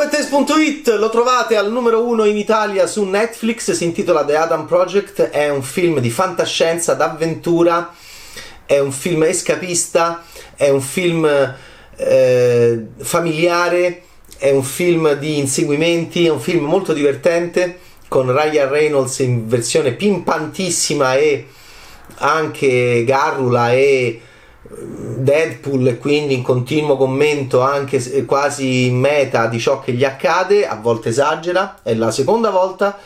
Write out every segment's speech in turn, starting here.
Bettes.it lo trovate al numero uno in Italia su Netflix, si intitola The Adam Project, è un film di fantascienza, d'avventura, è un film escapista, è un film eh, familiare, è un film di inseguimenti, è un film molto divertente con Ryan Reynolds in versione pimpantissima e anche Garrula e Deadpool quindi in continuo commento anche quasi meta di ciò che gli accade, a volte esagera, è la seconda volta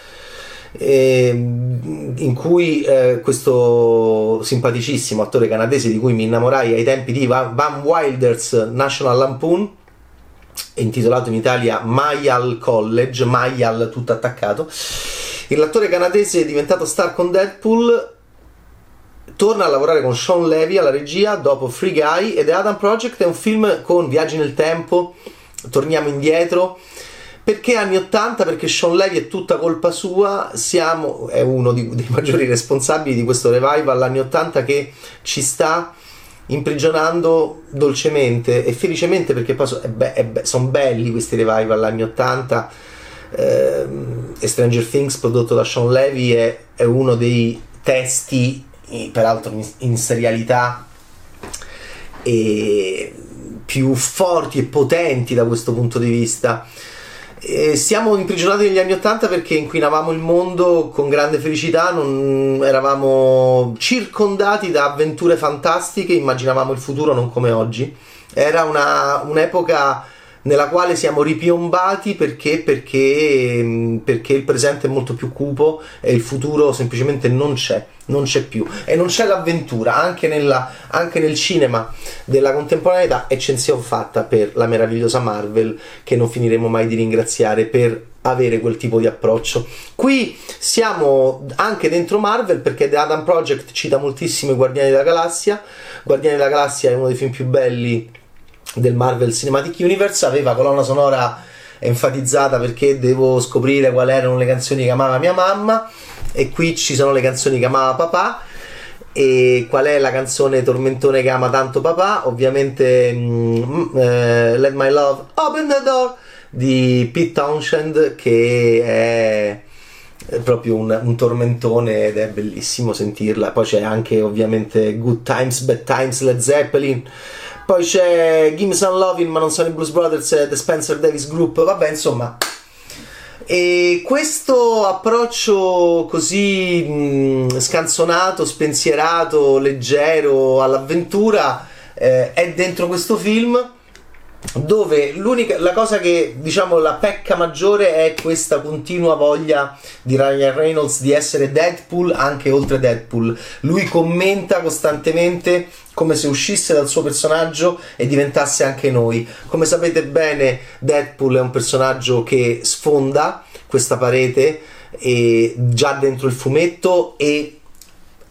eh, in cui eh, questo simpaticissimo attore canadese di cui mi innamorai ai tempi di Van, Van Wilders National Lampoon intitolato in Italia Mayal College, Mayal tutto attaccato l'attore canadese è diventato star con Deadpool torna a lavorare con Sean Levy alla regia dopo Free Guy ed Adam Project è un film con viaggi nel tempo, torniamo indietro. Perché anni 80? Perché Sean Levy è tutta colpa sua, siamo, è uno di, dei maggiori responsabili di questo revival anni 80 che ci sta imprigionando dolcemente e felicemente perché poi so, be- be- sono belli questi revival anni 80 eh, e Stranger Things prodotto da Sean Levy è, è uno dei testi peraltro in, in serialità più forti e potenti da questo punto di vista. E siamo imprigionati negli anni Ottanta perché inquinavamo il mondo con grande felicità, non, eravamo circondati da avventure fantastiche, immaginavamo il futuro non come oggi. Era una, un'epoca nella quale siamo ripiombati perché, perché, mm, perché, il presente è molto più cupo e il futuro semplicemente non c'è, non c'è più e non c'è l'avventura anche, nella, anche nel cinema della contemporaneità eccezione fatta per la meravigliosa Marvel che non finiremo mai di ringraziare per avere quel tipo di approccio. Qui siamo anche dentro Marvel perché The Adam Project cita moltissimo i Guardiani della Galassia. Guardiani della Galassia è uno dei film più belli del Marvel Cinematic Universe aveva colonna sonora enfatizzata perché devo scoprire quali erano le canzoni che amava mia mamma e qui ci sono le canzoni che amava papà e qual è la canzone tormentone che ama tanto papà? Ovviamente mm, eh, Let My Love Open the Door di Pete Townshend che è proprio un, un, tormentone ed è bellissimo sentirla. Poi c'è anche ovviamente Good Times Bad Times Led Zeppelin poi c'è Gimme Some Lovin', ma non sono i Blues Brothers e The Spencer Davis Group. Vabbè, insomma. E questo approccio così mh, scanzonato, spensierato, leggero all'avventura eh, è dentro questo film dove l'unica la cosa che diciamo la pecca maggiore è questa continua voglia di Ryan Reynolds di essere Deadpool anche oltre Deadpool. Lui commenta costantemente come se uscisse dal suo personaggio e diventasse anche noi. Come sapete bene Deadpool è un personaggio che sfonda questa parete e già dentro il fumetto e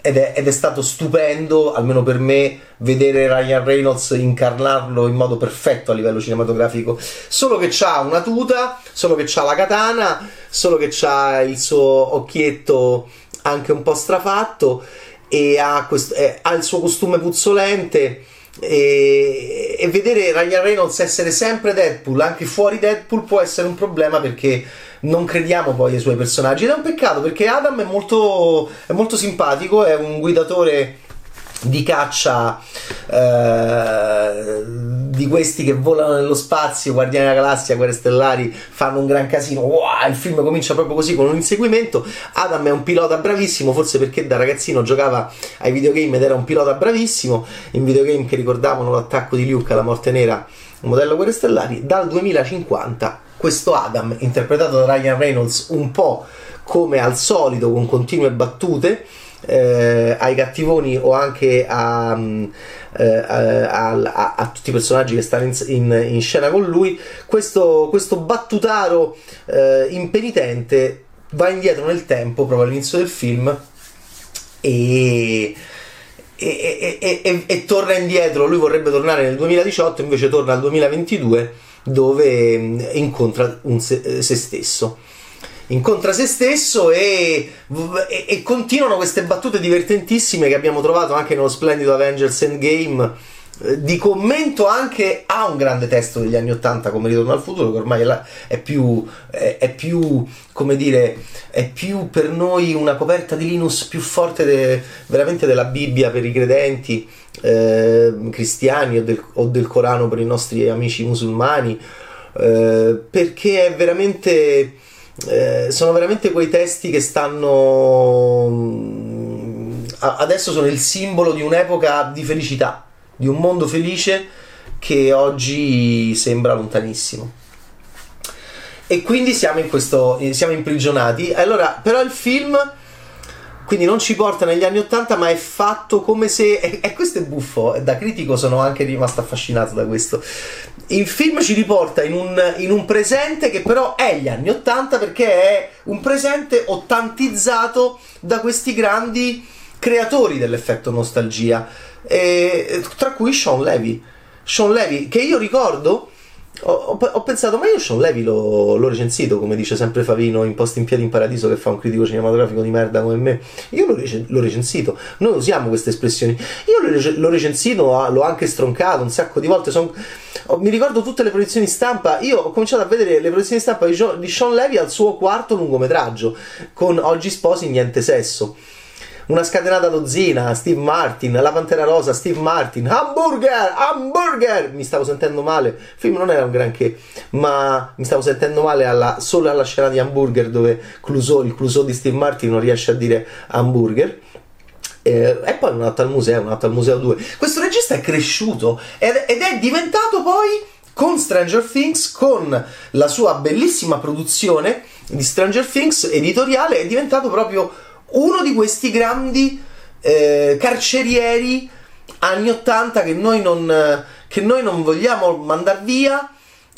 ed è, ed è, stato stupendo, almeno per me, vedere Ryan Reynolds incarnarlo in modo perfetto a livello cinematografico. Solo che c'ha una tuta, solo che c'ha la katana, solo che c'ha il suo occhietto anche un po' strafatto e ha, questo, eh, ha il suo costume puzzolente. E, e vedere Ryan Reynolds essere sempre Deadpool, anche fuori Deadpool, può essere un problema perché non crediamo poi ai suoi personaggi. Ed è un peccato perché Adam è molto, è molto simpatico, è un guidatore di caccia eh, di questi che volano nello spazio, Guardiani della Galassia, Guerre Stellari, fanno un gran casino. Wow, il film comincia proprio così con un inseguimento. Adam è un pilota bravissimo, forse perché da ragazzino giocava ai videogame ed era un pilota bravissimo. In videogame che ricordavano l'attacco di Luke alla morte nera, modello Guerre Stellari, dal 2050 questo Adam, interpretato da Ryan Reynolds un po' come al solito, con continue battute, eh, ai cattivoni o anche a, eh, a, a, a, tutti i personaggi che stanno in, in, in scena con lui, questo, questo battutaro eh, impenitente va indietro nel tempo, proprio all'inizio del film, e, e, e, e torna indietro. Lui vorrebbe tornare nel 2018, invece torna al 2022 dove mm, incontra se, eh, se, stesso. Incontra se stesso e, e, e, continuano queste battute divertentissime che abbiamo trovato anche nello splendido Avengers Endgame di commento anche a un grande testo degli anni Ottanta come Ritorno al futuro che ormai è più, è, è più come dire è più per noi una coperta di Linus più forte de, veramente della Bibbia per i credenti eh, cristiani o del, o del, Corano per i nostri amici musulmani eh, perché è veramente eh, sono veramente quei testi che stanno mm, adesso sono il simbolo di un'epoca di felicità di un mondo felice che oggi sembra lontanissimo. E quindi siamo in questo, siamo imprigionati. Allora, però il film quindi non ci porta negli anni Ottanta, ma è fatto come se. E, questo è buffo. Da critico sono anche rimasto affascinato da questo. Il film ci riporta in un, in un presente che però è gli anni Ottanta perché è un presente ottantizzato da questi grandi creatori dell'effetto nostalgia eh, tra cui Sean Levy. Sean Levy, che io ricordo, ho, ho, pensato, ma io Sean Levy l'ho, l'ho, recensito, come dice sempre Favino in Posti in Piedi in Paradiso, che fa un critico cinematografico di merda come me. Io l'ho, l'ho recensito. Noi usiamo queste espressioni. Io l'ho, l'ho recensito, l'ho anche stroncato un sacco di volte. Son, mi ricordo tutte le proiezioni stampa. Io ho cominciato a vedere le proiezioni stampa di, di Sean Levy al suo quarto lungometraggio, con Oggi sposi, niente sesso una scatenata dozzina, Steve Martin, La Pantera Rosa, Steve Martin, Hamburger, Hamburger, mi stavo sentendo male, il film non era un granché, ma mi stavo sentendo male alla, solo alla scena di Hamburger dove Clouseau, il Clouseau di Steve Martin non riesce a dire hamburger. Eh, e poi un altro al museo, un altro al museo 2. Questo regista è cresciuto ed, ed è diventato poi con Stranger Things, con la sua bellissima produzione di Stranger Things editoriale, è diventato proprio uno di questi grandi eh, carcerieri anni 80 che noi non, che noi non vogliamo mandare via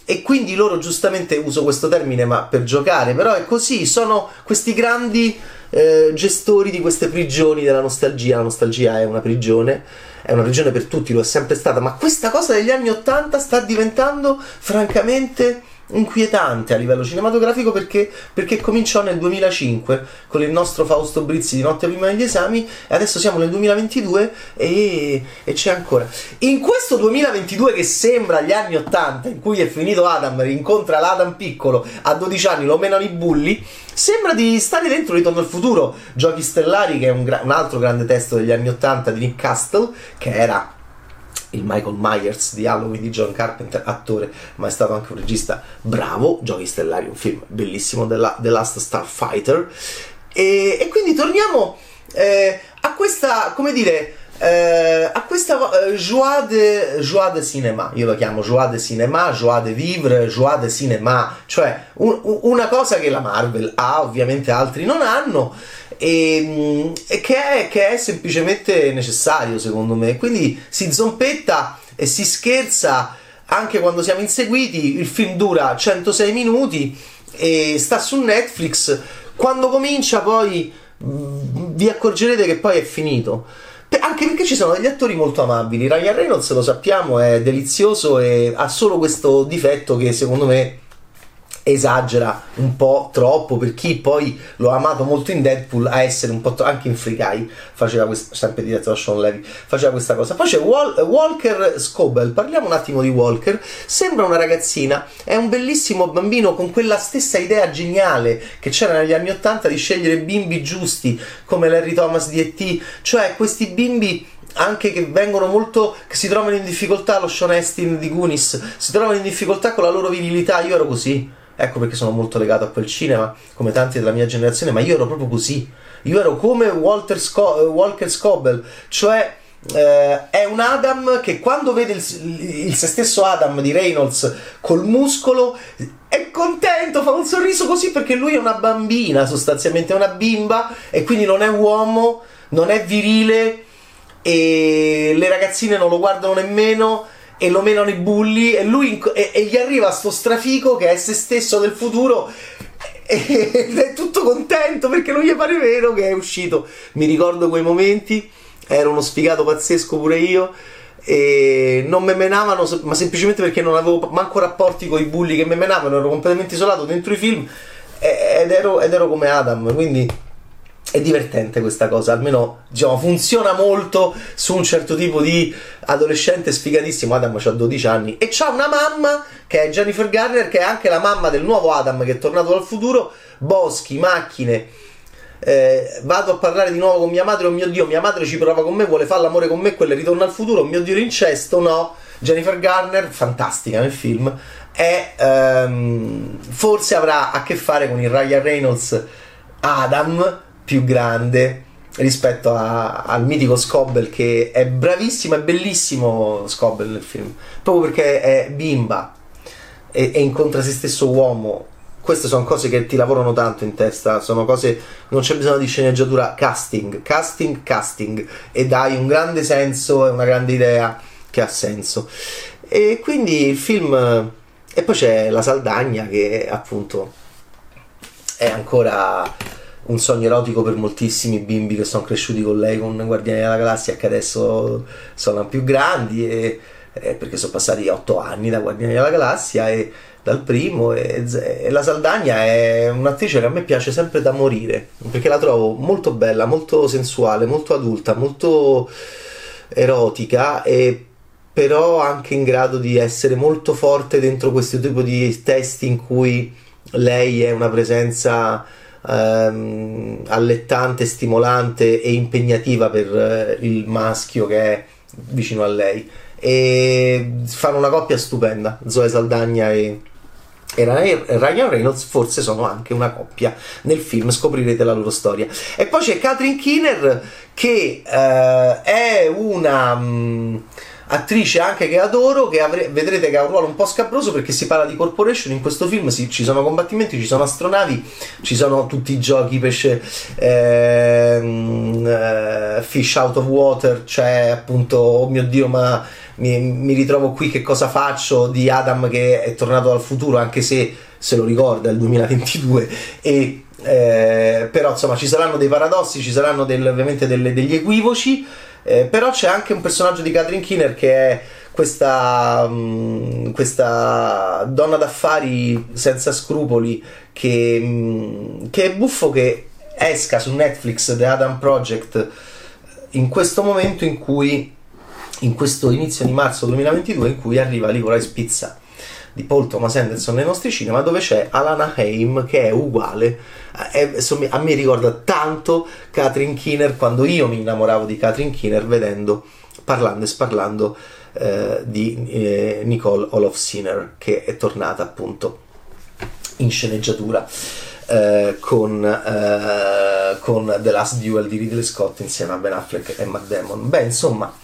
e quindi loro giustamente uso questo termine ma per giocare però è così sono questi grandi eh, gestori di queste prigioni della nostalgia. La nostalgia è una prigione è una prigione per tutti lo è sempre stata ma questa cosa degli anni 80 sta diventando francamente inquietante a livello cinematografico perché, perché, cominciò nel 2005 con il nostro Fausto Brizzi di notte prima degli esami e adesso siamo nel 2022 e, e, c'è ancora. In questo 2022 che sembra gli anni 80 in cui è finito Adam rincontra l'Adam piccolo a 12 anni lo menano i bulli sembra di stare dentro Ritorno al futuro. Giochi stellari che è un, gra- un altro grande testo degli anni 80 di Nick Castle che era il Michael Myers di Halloween di John Carpenter, attore, ma è stato anche un regista bravo. Giochi Stellari, un film bellissimo della The Last Starfighter. E, e quindi torniamo eh, a questa, come dire, eh, a questa eh, joie, de, joie de cinéma, io lo chiamo joie de cinéma, joie de vivre, joie de cinéma, cioè un, una cosa che la Marvel ha, ovviamente altri non hanno, e, mm, e che, è, che, è, semplicemente necessario secondo me. Quindi si zompetta e si scherza anche quando siamo inseguiti. Il film dura 106 minuti e sta su Netflix. Quando comincia poi mm, vi accorgerete che poi è finito. Anche perché ci sono degli attori molto amabili. Ryan Reynolds, lo sappiamo, è delizioso e ha solo questo difetto che secondo me esagera un po' troppo per chi poi l'ho amato molto in Deadpool a essere un po' troppo anche in Free Guy faceva questa sempre diretto da Sean Levy faceva questa cosa poi c'è Wal- Walker Scobell parliamo un attimo di Walker sembra una ragazzina è un bellissimo bambino con quella stessa idea geniale che c'era negli anni 80 di scegliere bimbi giusti come Larry Thomas di E.T. cioè questi bimbi anche che vengono molto che si trovano in difficoltà lo Sean Astin di Goonies si trovano in difficoltà con la loro virilità io ero così Ecco perché sono molto legato a quel cinema, come tanti della mia generazione, ma io ero proprio così. Io ero come Walter Sco- Walker Scobell, cioè eh, è un Adam che quando vede il, il se stesso Adam di Reynolds col muscolo è contento, fa un sorriso così perché lui è una bambina, sostanzialmente è una bimba e quindi non è uomo, non è virile e le ragazzine non lo guardano nemmeno e lo menano i bulli e lui e, e gli arriva sto strafico che è se stesso del futuro ed è tutto contento perché non gli pare vero che è uscito. Mi ricordo quei momenti, ero uno sfigato pazzesco pure io e non me menavano ma semplicemente perché non avevo manco rapporti con i bulli che me menavano, ero completamente isolato dentro i film ed ero, ed ero come Adam, quindi è divertente questa cosa, almeno diciamo, funziona molto su un certo tipo di adolescente sfigatissimo. Adam ha 12 anni e c'ha una mamma che è Jennifer Garner, che è anche la mamma del nuovo Adam che è tornato dal futuro. Boschi, macchine. Eh, vado a parlare di nuovo con mia madre. Oh mio dio, mia madre ci prova con me, vuole fare l'amore con me. Quella ritorna al futuro. Oh mio dio, l'incesto. No, Jennifer Garner, fantastica nel film. E ehm, forse avrà a che fare con il Ryan Reynolds Adam più grande rispetto a, al mitico Scobble che è bravissimo, è bellissimo Scobble nel film, proprio perché è bimba e, e, incontra se stesso uomo. Queste sono cose che ti lavorano tanto in testa, sono cose, non c'è bisogno di sceneggiatura, casting, casting, casting e dai un grande senso e una grande idea che ha senso. E quindi il film... E poi c'è la Saldagna che appunto è ancora un sogno erotico per moltissimi bimbi che sono cresciuti con lei con Guardiani della Galassia che adesso sono più grandi e, e perché sono passati otto anni da Guardiani della Galassia e dal primo e, e, la Saldagna è un'attrice che a me piace sempre da morire perché la trovo molto bella, molto sensuale, molto adulta, molto erotica e però anche in grado di essere molto forte dentro questo tipo di testi in cui lei è una presenza ehm, allettante, stimolante e impegnativa per eh, il maschio che è vicino a lei. E fanno una coppia stupenda, Zoe Saldagna e, e Ryan Reynolds forse sono anche una coppia nel film scoprirete la loro storia e poi c'è Catherine Keener che eh, è una mh, mm, attrice anche che adoro, che avre- vedrete che ha un ruolo un po' scabroso perché si parla di corporation, in questo film si- ci sono combattimenti, ci sono astronavi, ci sono tutti i giochi, pesce, ehm, eh, fish out of water, cioè appunto, oh mio dio, ma mi, mi ritrovo qui, che cosa faccio? Di Adam che è tornato dal futuro, anche se se lo ricorda, è il 2022 e eh, però insomma ci saranno dei paradossi, ci saranno del, ovviamente delle, degli equivoci eh, però c'è anche un personaggio di Catherine Keener che è questa, mh, mm, questa donna d'affari senza scrupoli che, mh, mm, che, è buffo che esca su Netflix The Adam Project in questo momento in cui in questo inizio di marzo 2022 in cui arriva Licorice Pizza di Paul Thomas Anderson nei nostri cinema dove c'è Alana Haim che è uguale. È, insomma, a me ricorda tanto Catherine Keener quando io mi innamoravo di Catherine Keener vedendo parlando e sparlando eh, di eh, Nicole Olof Sinner che è tornata appunto in sceneggiatura eh, con, eh, con The Last Duel di Ridley Scott insieme a Ben Affleck e Matt Damon. Beh insomma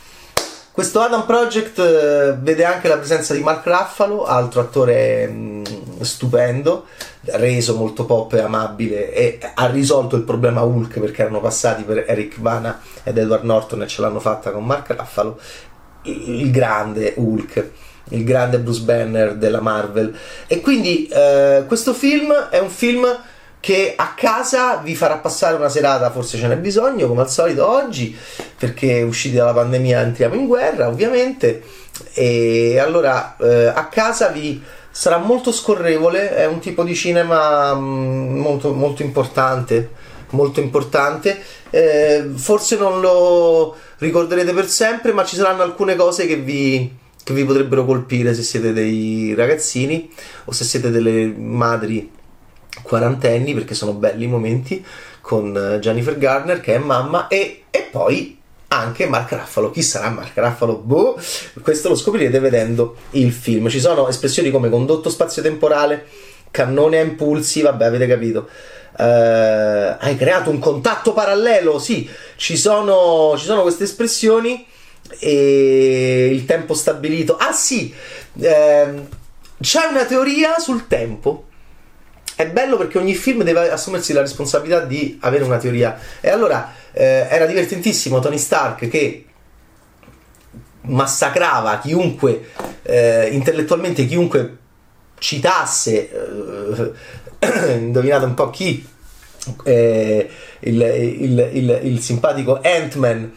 questo Adam Project eh, vede anche la presenza di Mark Ruffalo, altro attore mm, stupendo, reso molto pop e amabile e ha risolto il problema Hulk perché erano passati per Eric Bana ed Edward Norton e ce l'hanno fatta con Mark Ruffalo, il grande Hulk il grande Bruce Banner della Marvel. E quindi eh, questo film è un film che a casa vi farà passare una serata, forse ce n'è bisogno, come al solito oggi, perché usciti dalla pandemia entriamo in guerra, ovviamente, e allora eh, a casa vi sarà molto scorrevole, è un tipo di cinema mm, molto, molto importante, molto importante, eh, forse non lo ricorderete per sempre, ma ci saranno alcune cose che vi, che vi potrebbero colpire se siete dei ragazzini o se siete delle madri quarantenni perché sono belli i momenti con eh, Jennifer Garner che è mamma e, e poi anche Mark Ruffalo. Chi sarà Mark Ruffalo? Boh, questo lo scoprirete vedendo il film. Ci sono espressioni come condotto spazio-temporale, cannone a impulsi, vabbè, avete capito. Uh, hai creato un contatto parallelo, sì, ci sono, ci sono queste espressioni e il tempo stabilito. Ah sì, uh, c'è una teoria sul tempo è bello perché ogni film deve assumersi la responsabilità di avere una teoria. E allora eh, era divertentissimo Tony Stark che massacrava chiunque, eh, intellettualmente chiunque citasse, eh, indovinate un po' chi, eh, il, il, il, il, simpatico Ant-Man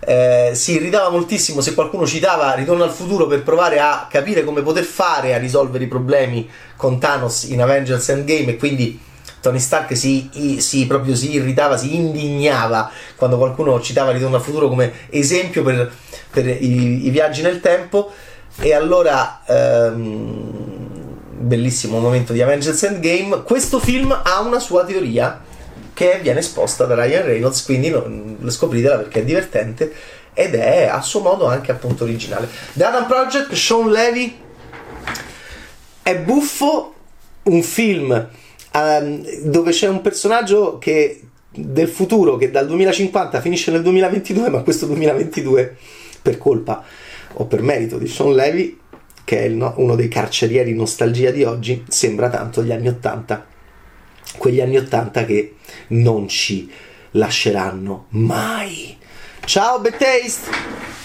eh, si irritava moltissimo se qualcuno citava Ritorno al futuro per provare a capire come poter fare a risolvere i problemi con Thanos in Avengers Endgame e quindi Tony Stark si, si, proprio si irritava, si indignava quando qualcuno citava Ritorno al futuro come esempio per, per i, i, viaggi nel tempo. E allora, ehm, bellissimo momento di Avengers Endgame. Questo film ha una sua teoria che viene esposta da Ryan Reynolds, quindi non, scopritela perché è divertente ed è a suo modo anche appunto originale. The Adam Project, Sean Levy è buffo, un film um, dove c'è un personaggio che del futuro che dal 2050 finisce nel 2022, ma questo 2022 per colpa o per merito di Sean Levy, che è no, uno dei carcerieri nostalgia di oggi, sembra tanto gli anni 80. Quegli anni 80 che non ci lasceranno mai. Ciao, Bad Taste!